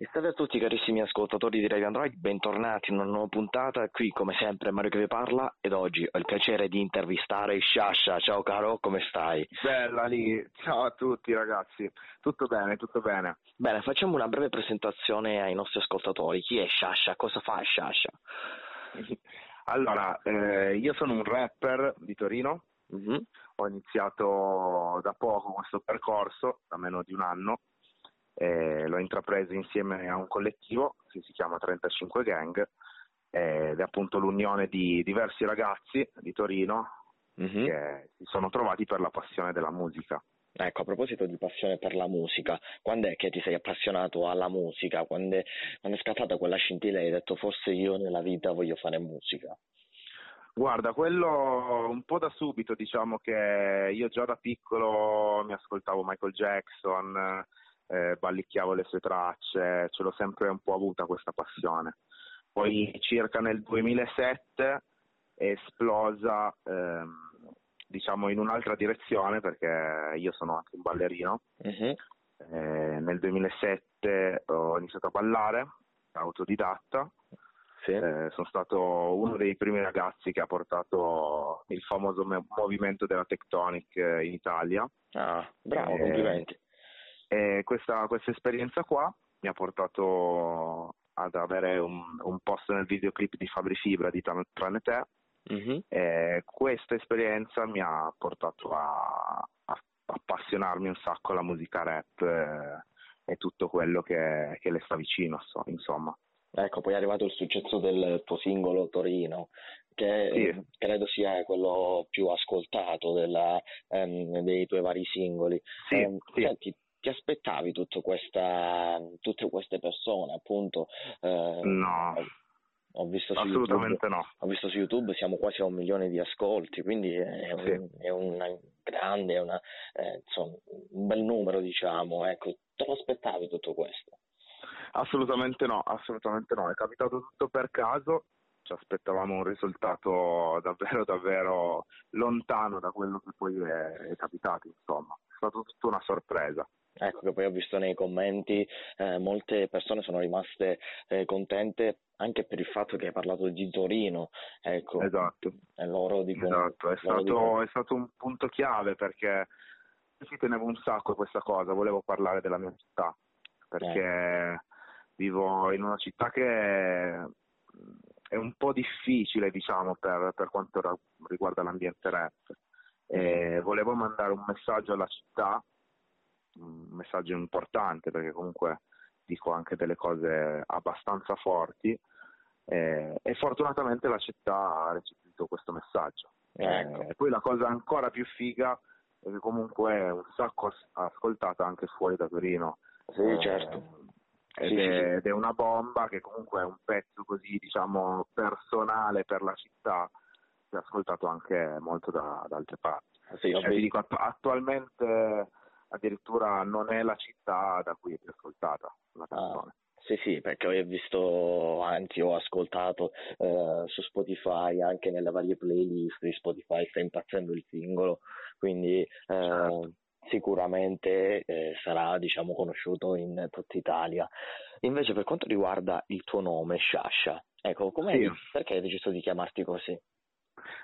E salve a tutti carissimi ascoltatori di Radio Android, bentornati in una nuova puntata, qui come sempre Mario che vi parla ed oggi ho il piacere di intervistare Sciascia, ciao caro, come stai? Bella lì, ciao a tutti ragazzi, tutto bene, tutto bene. Bene, facciamo una breve presentazione ai nostri ascoltatori, chi è Sciascia, cosa fa Sciascia? Allora, eh, io sono un rapper di Torino, mm-hmm. ho iniziato da poco questo percorso, da meno di un anno, eh, l'ho intrapreso insieme a un collettivo che si chiama 35 Gang ed è appunto l'unione di diversi ragazzi di Torino mm-hmm. che si sono trovati per la passione della musica. Ecco, a proposito di passione per la musica, quando è che ti sei appassionato alla musica? Quando è, quando è scattata quella scintilla e hai detto forse io nella vita voglio fare musica? Guarda, quello un po' da subito, diciamo che io già da piccolo mi ascoltavo Michael Jackson, eh, ballicchiavo le sue tracce, ce l'ho sempre un po' avuta questa passione. Poi circa nel 2007 è esplosa, ehm, diciamo, in un'altra direzione perché io sono anche un ballerino. Uh-huh. Eh, nel 2007 ho iniziato a ballare, autodidatta. Sì. Eh, sono stato uno dei primi ragazzi che ha portato il famoso me- movimento della Tectonic in Italia. Ah, bravo, eh, complimenti. E questa, questa esperienza qua mi ha portato ad avere un, un posto nel videoclip di Fabri Fibra di Tranne Te. Mm-hmm. E questa esperienza mi ha portato a, a appassionarmi un sacco alla musica rap e, e tutto quello che, che, le sta vicino, so, insomma. Ecco, poi è arrivato il successo del tuo singolo Torino, che sì. credo sia quello più ascoltato della, um, dei tuoi vari singoli. Sì, um, sì. Senti, ti aspettavi questa, tutte queste persone, appunto? Eh, no. Ho visto Assolutamente YouTube, no. Ho visto su YouTube, siamo quasi a un milione di ascolti, quindi è, sì. un, è una grande, è una, eh, insomma, un bel numero, diciamo. Ecco, te lo aspettavi tutto questo? Assolutamente no, assolutamente no. È capitato tutto per caso. Ci aspettavamo un risultato davvero, davvero lontano da quello che poi è, è capitato, insomma. È stata tutta una sorpresa. Ecco che poi ho visto nei commenti eh, molte persone sono rimaste eh, contente anche per il fatto che hai parlato di Torino. Ecco, esatto. Loro dicono, esatto. È, stato, dicono... è stato un punto chiave perché ci tenevo un sacco a questa cosa, volevo parlare della mia città perché eh. vivo in una città che è un po' difficile diciamo per, per quanto riguarda l'ambiente rap. E volevo mandare un messaggio alla città un messaggio importante perché comunque dico anche delle cose abbastanza forti eh, e fortunatamente la città ha recepito questo messaggio. Ecco. E poi la cosa ancora più figa è che comunque è un sacco ascoltata anche fuori da Torino. Sì, eh, certo. Ed, sì, è, ed, è, una bomba che comunque è un pezzo così, diciamo, personale per la città, che è ascoltato anche molto da, da altre parti. Sì, cioè, dico, attualmente addirittura non è la città da cui è più ascoltata la ah, canzone. Ah, sì, sì, perché ho visto, anzi ho ascoltato eh, su Spotify, anche nelle varie playlist di Spotify sta impazzendo il singolo, quindi eh, certo. sicuramente eh, sarà diciamo, conosciuto in tutta Italia. Invece per quanto riguarda il tuo nome, Sciascia, ecco, sì. perché hai deciso di chiamarti così?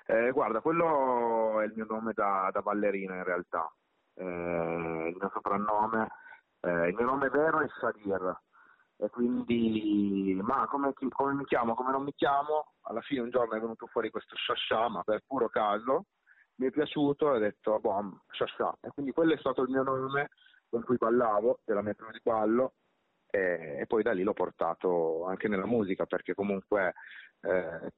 Eh, guarda, quello è il mio nome da, da ballerina in realtà eh, il mio soprannome, eh, il mio nome vero è Sadir e quindi ma come, come, mi chiamo, come non mi chiamo, alla fine un giorno è venuto fuori questo Shasha, ma per puro caso mi è piaciuto e ho detto boh, Shasha e quindi quello è stato il mio nome con cui ballavo, della mia prima di ballo e, e, poi da lì l'ho portato anche nella musica perché comunque eh,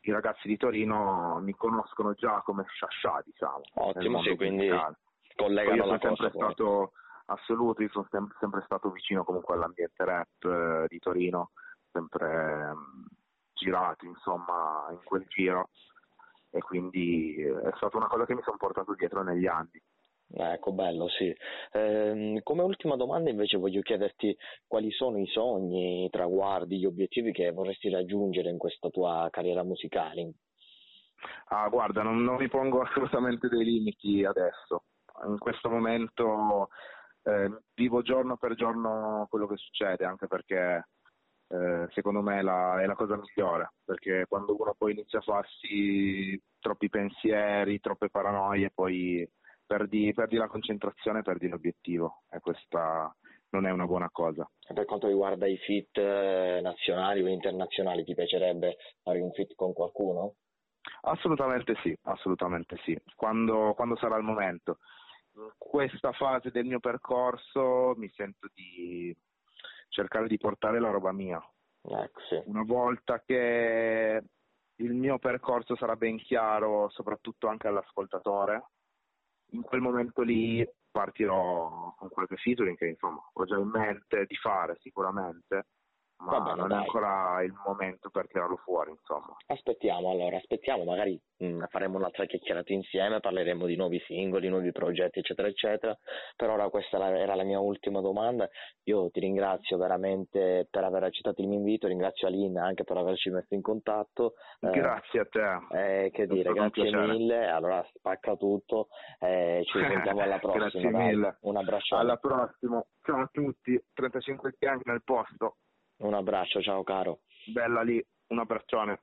i ragazzi di Torino mi conoscono già come Shasha diciamo. Ottimo, sì, quindi musicale collegano io sono sempre cosa, stato assoluto, io sono sem- sempre stato vicino comunque all'ambiente rap eh, di Torino, sempre eh, girato insomma in quel giro e quindi eh, è stata una cosa che mi sono portato dietro negli anni. Ecco, bello, sì. Eh, come ultima domanda invece voglio chiederti quali sono i sogni, i traguardi, gli obiettivi che vorresti raggiungere in questa tua carriera musicale? Ah, guarda, non, non mi pongo assolutamente dei limiti adesso in questo momento eh, vivo giorno per giorno quello che succede, anche perché eh, secondo me è la, è la, cosa migliore, perché quando uno poi inizia a farsi troppi pensieri, troppe paranoie, poi perdi, perdi la concentrazione, perdi l'obiettivo e questa non è una buona cosa. E per quanto riguarda i fit eh, nazionali o internazionali, ti piacerebbe fare un fit con qualcuno? Assolutamente sì, assolutamente sì, quando, quando sarà il momento. Questa fase del mio percorso mi sento di cercare di portare la roba mia. Ecco, sì. Una volta che il mio percorso sarà ben chiaro, soprattutto anche all'ascoltatore, in quel momento lì partirò con qualche featuring che insomma ho già in mente di fare sicuramente ma bene, non dai. è ancora il momento per tirarlo fuori, insomma. Aspettiamo allora, aspettiamo, magari mh, mm, faremo un'altra chiacchierata insieme, parleremo di nuovi singoli, nuovi progetti, eccetera, eccetera. Per ora questa era la mia ultima domanda. Io ti ringrazio veramente per aver accettato il mio invito, ringrazio Alina anche per averci messo in contatto. Eh, grazie a te. Eh, che dire, grazie mille. Allora spacca tutto, eh, ci sentiamo alla prossima. grazie mille. Un abbraccio. Alla prossima. Ciao a tutti, 35 anni nel posto. Un abbraccio, ciao caro. Bella lì, un abbraccione.